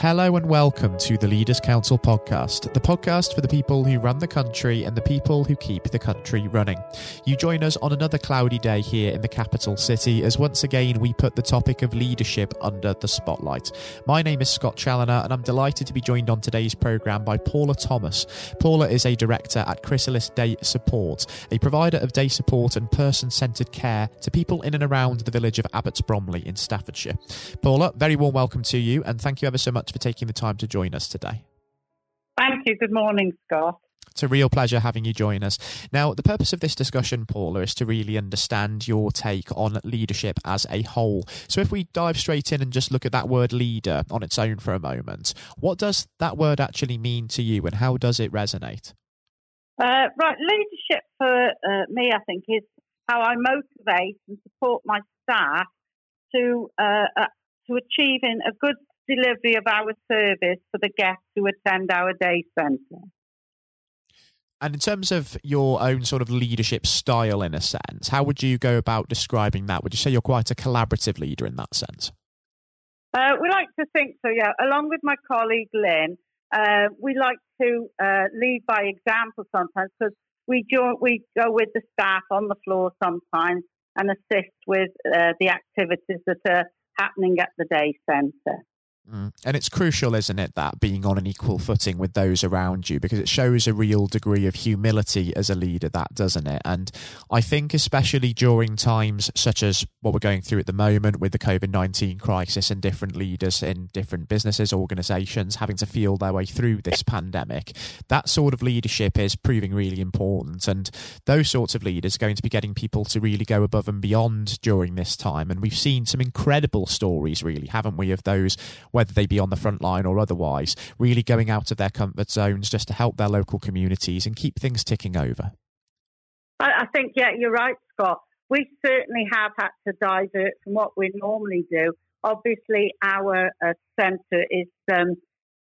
Hello and welcome to the Leaders Council podcast, the podcast for the people who run the country and the people who keep the country running. You join us on another cloudy day here in the capital city as once again we put the topic of leadership under the spotlight. My name is Scott Challoner and I'm delighted to be joined on today's programme by Paula Thomas. Paula is a director at Chrysalis Day Support, a provider of day support and person centred care to people in and around the village of Abbots Bromley in Staffordshire. Paula, very warm welcome to you and thank you ever so much much for taking the time to join us today. Thank you. Good morning, Scott. It's a real pleasure having you join us. Now, the purpose of this discussion, Paula, is to really understand your take on leadership as a whole. So, if we dive straight in and just look at that word leader on its own for a moment, what does that word actually mean to you and how does it resonate? Uh, right, leadership for uh, me, I think, is how I motivate and support my staff to uh, uh to achieving a good delivery of our service for the guests who attend our day centre. And in terms of your own sort of leadership style, in a sense, how would you go about describing that? Would you say you're quite a collaborative leader in that sense? Uh, we like to think so, yeah. Along with my colleague Lynn, uh, we like to uh, lead by example sometimes because we, we go with the staff on the floor sometimes and assist with uh, the activities that are happening at the day centre. Mm. And it's crucial, isn't it, that being on an equal footing with those around you because it shows a real degree of humility as a leader, that doesn't it? And I think, especially during times such as what we're going through at the moment with the COVID 19 crisis and different leaders in different businesses, organizations having to feel their way through this pandemic, that sort of leadership is proving really important. And those sorts of leaders are going to be getting people to really go above and beyond during this time. And we've seen some incredible stories, really, haven't we, of those whether they be on the front line or otherwise, really going out of their comfort zones just to help their local communities and keep things ticking over. I think, yeah, you're right, Scott. We certainly have had to divert from what we normally do. Obviously, our uh, centre is um,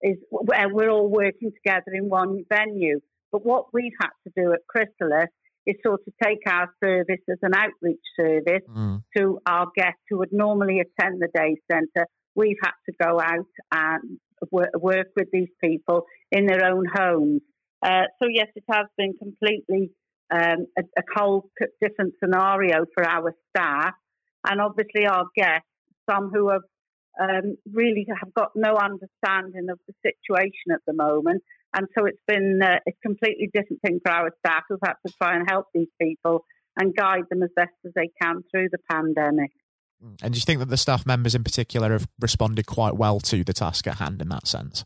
is where we're all working together in one venue. But what we've had to do at Chrysalis is sort of take our service as an outreach service mm. to our guests who would normally attend the day centre we've had to go out and work with these people in their own homes. Uh, so yes, it has been completely um, a, a whole different scenario for our staff, and obviously our guests, some who have um, really have got no understanding of the situation at the moment, and so it's been uh, a completely different thing for our staff who've had to try and help these people and guide them as best as they can through the pandemic. And do you think that the staff members in particular have responded quite well to the task at hand in that sense?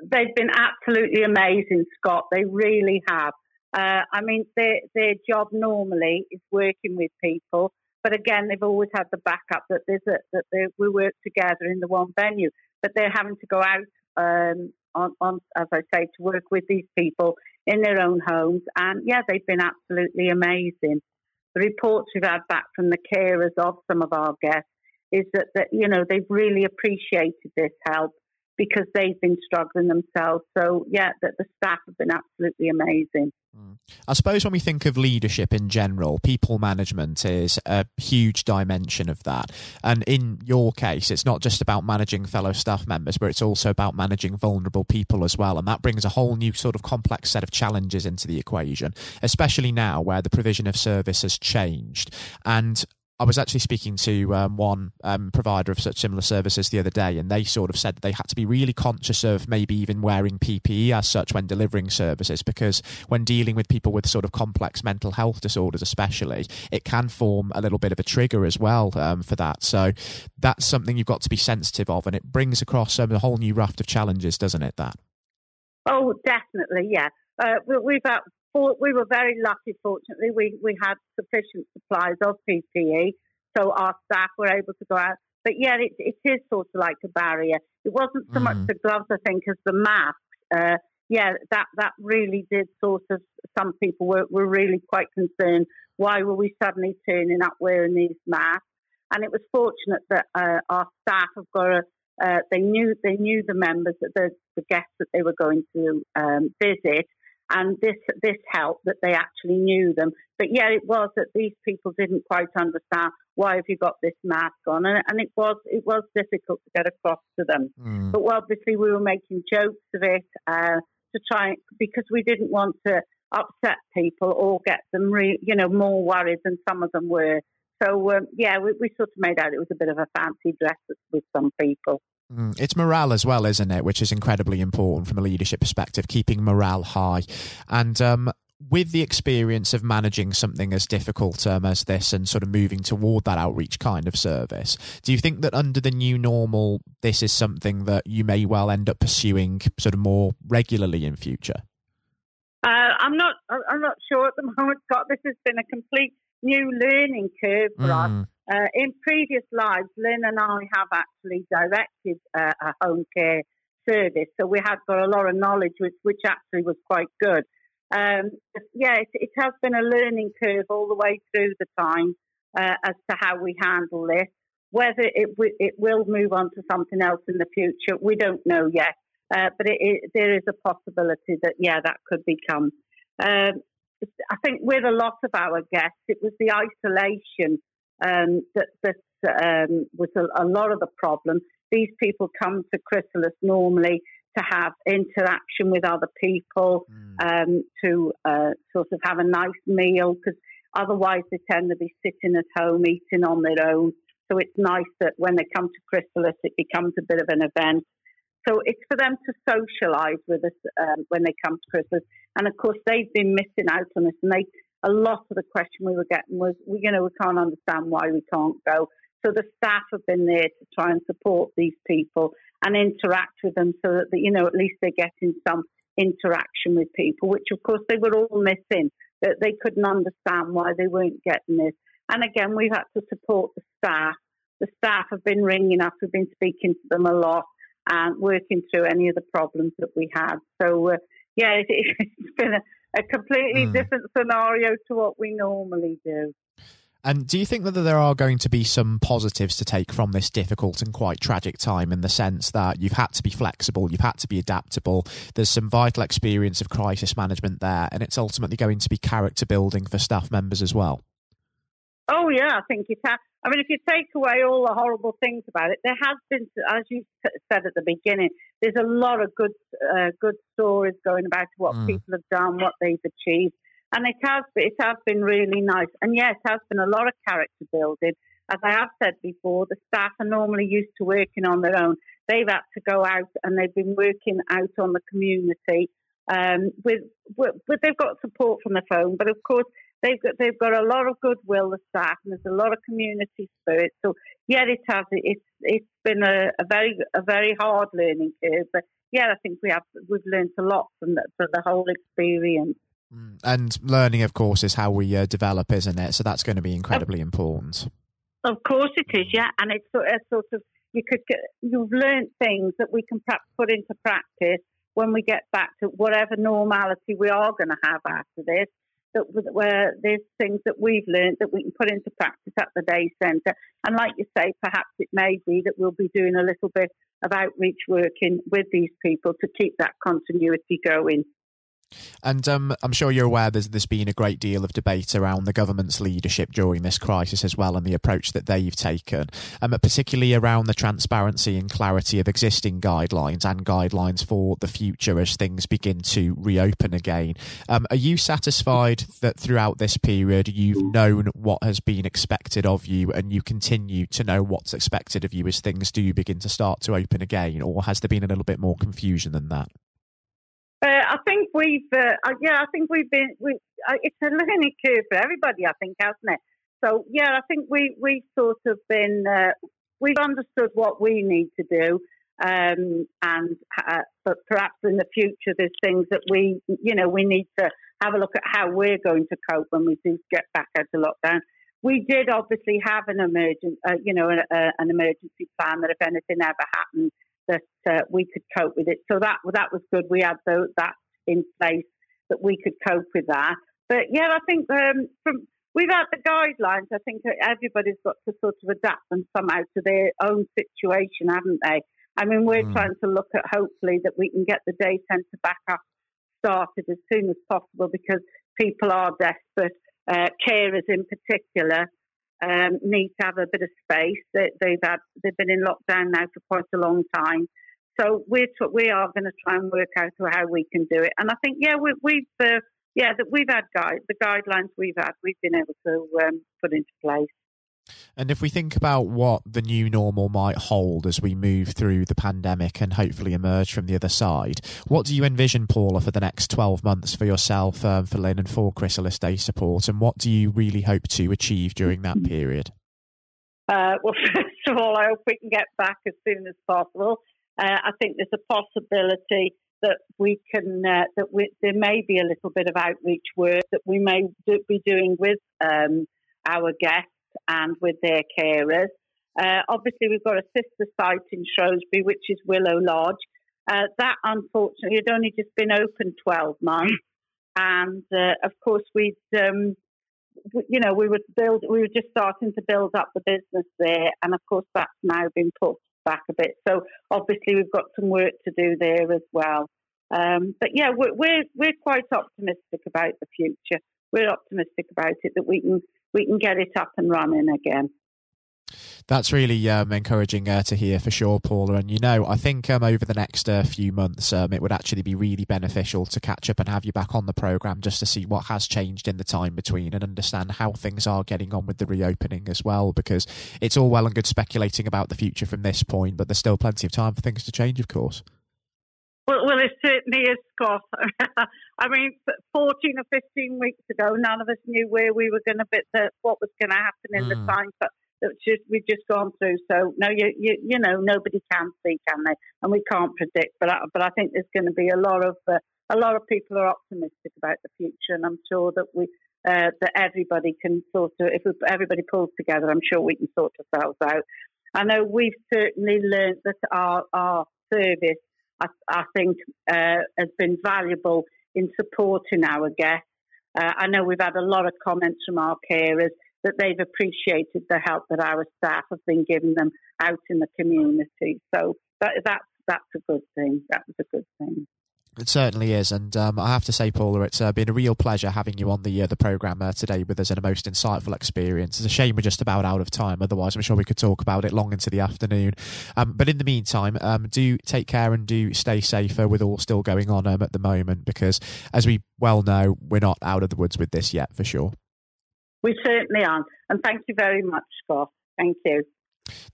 They've been absolutely amazing, Scott. They really have. Uh, I mean, their, their job normally is working with people, but again, they've always had the backup that there's a, that they, we work together in the one venue. But they're having to go out um, on, on, as I say, to work with these people in their own homes, and yeah, they've been absolutely amazing the reports we've had back from the carers of some of our guests is that, that you know they've really appreciated this help because they've been struggling themselves. So yeah, that the staff have been absolutely amazing. Mm. I suppose when we think of leadership in general, people management is a huge dimension of that. And in your case, it's not just about managing fellow staff members, but it's also about managing vulnerable people as well. And that brings a whole new sort of complex set of challenges into the equation, especially now where the provision of service has changed. And I was actually speaking to um, one um, provider of such similar services the other day, and they sort of said that they had to be really conscious of maybe even wearing PPE as such when delivering services, because when dealing with people with sort of complex mental health disorders, especially, it can form a little bit of a trigger as well um, for that. So that's something you've got to be sensitive of, and it brings across um, a whole new raft of challenges, doesn't it? That. Oh, definitely, yeah. Uh, we've we were very lucky, fortunately. We, we had sufficient supplies of PPE, so our staff were able to go out. But yeah, it, it is sort of like a barrier. It wasn't so mm. much the gloves, I think, as the masks. Uh, yeah, that, that really did sort of, some people were, were really quite concerned. Why were we suddenly turning up wearing these masks? And it was fortunate that uh, our staff have got a, uh, they knew they knew the members, that the, the guests that they were going to um, visit, and this this helped that they actually knew them. But yeah, it was that these people didn't quite understand why have you got this mask on, and, and it was it was difficult to get across to them. Mm. But obviously, we were making jokes of it uh, to try because we didn't want to upset people or get them, re, you know, more worried than some of them were. So um, yeah, we, we sort of made out it was a bit of a fancy dress with some people. Mm, it's morale as well, isn't it? Which is incredibly important from a leadership perspective, keeping morale high. And um, with the experience of managing something as difficult um, as this and sort of moving toward that outreach kind of service, do you think that under the new normal, this is something that you may well end up pursuing sort of more regularly in future? Uh, I'm not. I'm not sure at the moment, Scott. This has been a complete new learning curve for mm. us. Uh, in previous lives, Lynn and I have actually directed uh, a home care service, so we have got a lot of knowledge, which, which actually was quite good. Um, yeah, it, it, has been a learning curve all the way through the time uh, as to how we handle this. Whether it, w- it will move on to something else in the future, we don't know yet. Uh, but it, it, there is a possibility that, yeah, that could become. Um, I think with a lot of our guests, it was the isolation um, that, that um, was a, a, lot of the problem. These people come to Chrysalis normally to have interaction with other people, mm. um, to uh, sort of have a nice meal, because otherwise they tend to be sitting at home eating on their own. So it's nice that when they come to Chrysalis, it becomes a bit of an event. So it's for them to socialise with us um, when they come to Chrysalis. And of course, they've been missing out on this, and they a lot of the question we were getting was, we you know, we can't understand why we can't go. So the staff have been there to try and support these people and interact with them so that, you know, at least they're getting some interaction with people, which of course they were all missing, that they couldn't understand why they weren't getting this. And again, we've had to support the staff. The staff have been ringing us, we've been speaking to them a lot and working through any of the problems that we had. So, uh, yeah, it, has been a, a completely mm. different scenario to what we normally do. And do you think that there are going to be some positives to take from this difficult and quite tragic time in the sense that you've had to be flexible, you've had to be adaptable, there's some vital experience of crisis management there, and it's ultimately going to be character building for staff members as well? Oh, yeah, I think it has. I mean, if you take away all the horrible things about it, there has been, as you said at the beginning, there's a lot of good, uh, good stories going about what mm. people have done, what they've achieved, and it has, it has been really nice. And yes, it has been a lot of character building. As I have said before, the staff are normally used to working on their own. They've had to go out and they've been working out on the community. Um, with, with, they've got support from the phone, but of course they've got they've got a lot of goodwill, the staff, and there's a lot of community spirit. So yeah, it has. It's it's been a, a very a very hard learning curve, but yeah, I think we have we've learned a lot from the, from the whole experience. Mm. And learning, of course, is how we uh, develop, isn't it? So that's going to be incredibly important. Of course, it is. Yeah, and it's sort of, sort of you could get, you've learned things that we can perhaps put into practice when we get back to whatever normality we are going to have after this that where there's things that we've learned that we can put into practice at the day centre. And like you say, perhaps it may be that we'll be doing a little bit of outreach working with these people to keep that continuity going. And um, I'm sure you're aware there's, there's been a great deal of debate around the government's leadership during this crisis as well and the approach that they've taken, um, particularly around the transparency and clarity of existing guidelines and guidelines for the future as things begin to reopen again. Um, are you satisfied that throughout this period you've known what has been expected of you and you continue to know what's expected of you as things do begin to start to open again, or has there been a little bit more confusion than that? Uh, I think we've, uh, uh, yeah, I think we've been, we, uh, it's a learning curve for everybody, I think, hasn't it? So, yeah, I think we, we've sort of been, uh, we've understood what we need to do. Um, and, uh, but perhaps in the future, there's things that we, you know, we need to have a look at how we're going to cope when we do get back out of lockdown. We did obviously have an emergent, you know, an emergency plan that if anything ever happened, that uh, we could cope with it. So that that was good. We had the, that in place that we could cope with that. But yeah, I think um, from without the guidelines, I think everybody's got to sort of adapt them somehow to their own situation, haven't they? I mean, we're mm. trying to look at hopefully that we can get the day centre back up started as soon as possible because people are desperate. Uh, carers, in particular, um, need to have a bit of space. They, they've had they've been in lockdown now for quite a long time, so we're t- we are going to try and work out how we can do it. And I think yeah, we, we've uh, yeah that we've had guide the guidelines we've had we've been able to um, put into place. And if we think about what the new normal might hold as we move through the pandemic and hopefully emerge from the other side, what do you envision, Paula, for the next 12 months for yourself, um, for Lynn, and for Chrysalis Day Support? And what do you really hope to achieve during that period? Uh, well, first of all, I hope we can get back as soon as possible. Uh, I think there's a possibility that we can uh, that we, there may be a little bit of outreach work that we may do, be doing with um, our guests and with their carers. Uh, obviously, we've got a sister site in Shrewsbury, which is Willow Lodge. Uh, that unfortunately had only just been open 12 months. And uh, of course, we'd, um, you know, we would build, we were just starting to build up the business there. And of course, that's now been put back a bit. So obviously, we've got some work to do there as well. Um, but yeah, we're, we're, we're quite optimistic about the future. We're optimistic about it that we can we can get it up and running again. That's really um, encouraging uh, to hear for sure, Paula. And you know, I think um, over the next uh, few months, um, it would actually be really beneficial to catch up and have you back on the program just to see what has changed in the time between and understand how things are getting on with the reopening as well. Because it's all well and good speculating about the future from this point, but there's still plenty of time for things to change, of course. Well, well, it certainly is, Scott. I mean, 14 or 15 weeks ago, none of us knew where we were going to be, the, what was going to happen in mm. the time that just, we've just gone through. So, no, you, you, you know, nobody can see, can they? And we can't predict. But I, but I think there's going to be a lot of uh, a lot of people are optimistic about the future, and I'm sure that we uh, that everybody can sort of, if we, everybody pulls together, I'm sure we can sort ourselves out. I know we've certainly learned that our our service I, I think uh, has been valuable in supporting our guests. Uh, I know we've had a lot of comments from our carers that they've appreciated the help that our staff have been giving them out in the community. So that, that's that's a good thing. That was a good thing. It certainly is, and um, I have to say, Paula, it's uh, been a real pleasure having you on the uh, the program uh, today with us and a most insightful experience. It's a shame we're just about out of time. Otherwise, I'm sure we could talk about it long into the afternoon. Um, but in the meantime, um, do take care and do stay safer with all still going on um, at the moment, because as we well know, we're not out of the woods with this yet, for sure. We certainly aren't, and thank you very much, Scott. Thank you.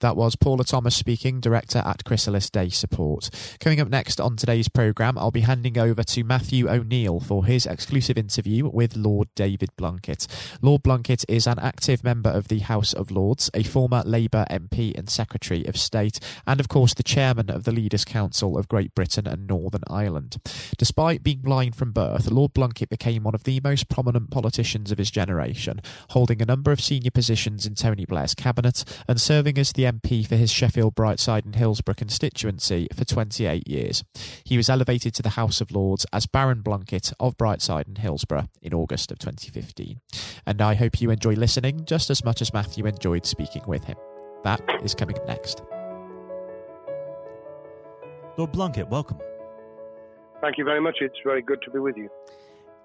That was Paula Thomas speaking, director at Chrysalis Day Support. Coming up next on today's programme, I'll be handing over to Matthew O'Neill for his exclusive interview with Lord David Blunkett. Lord Blunkett is an active member of the House of Lords, a former Labour MP and Secretary of State, and of course the chairman of the Leaders' Council of Great Britain and Northern Ireland. Despite being blind from birth, Lord Blunkett became one of the most prominent politicians of his generation, holding a number of senior positions in Tony Blair's cabinet and serving as the MP for his Sheffield, Brightside, and Hillsborough constituency for 28 years. He was elevated to the House of Lords as Baron Blunkett of Brightside and Hillsborough in August of 2015. And I hope you enjoy listening just as much as Matthew enjoyed speaking with him. That is coming next. Lord Blunkett, welcome. Thank you very much. It's very good to be with you.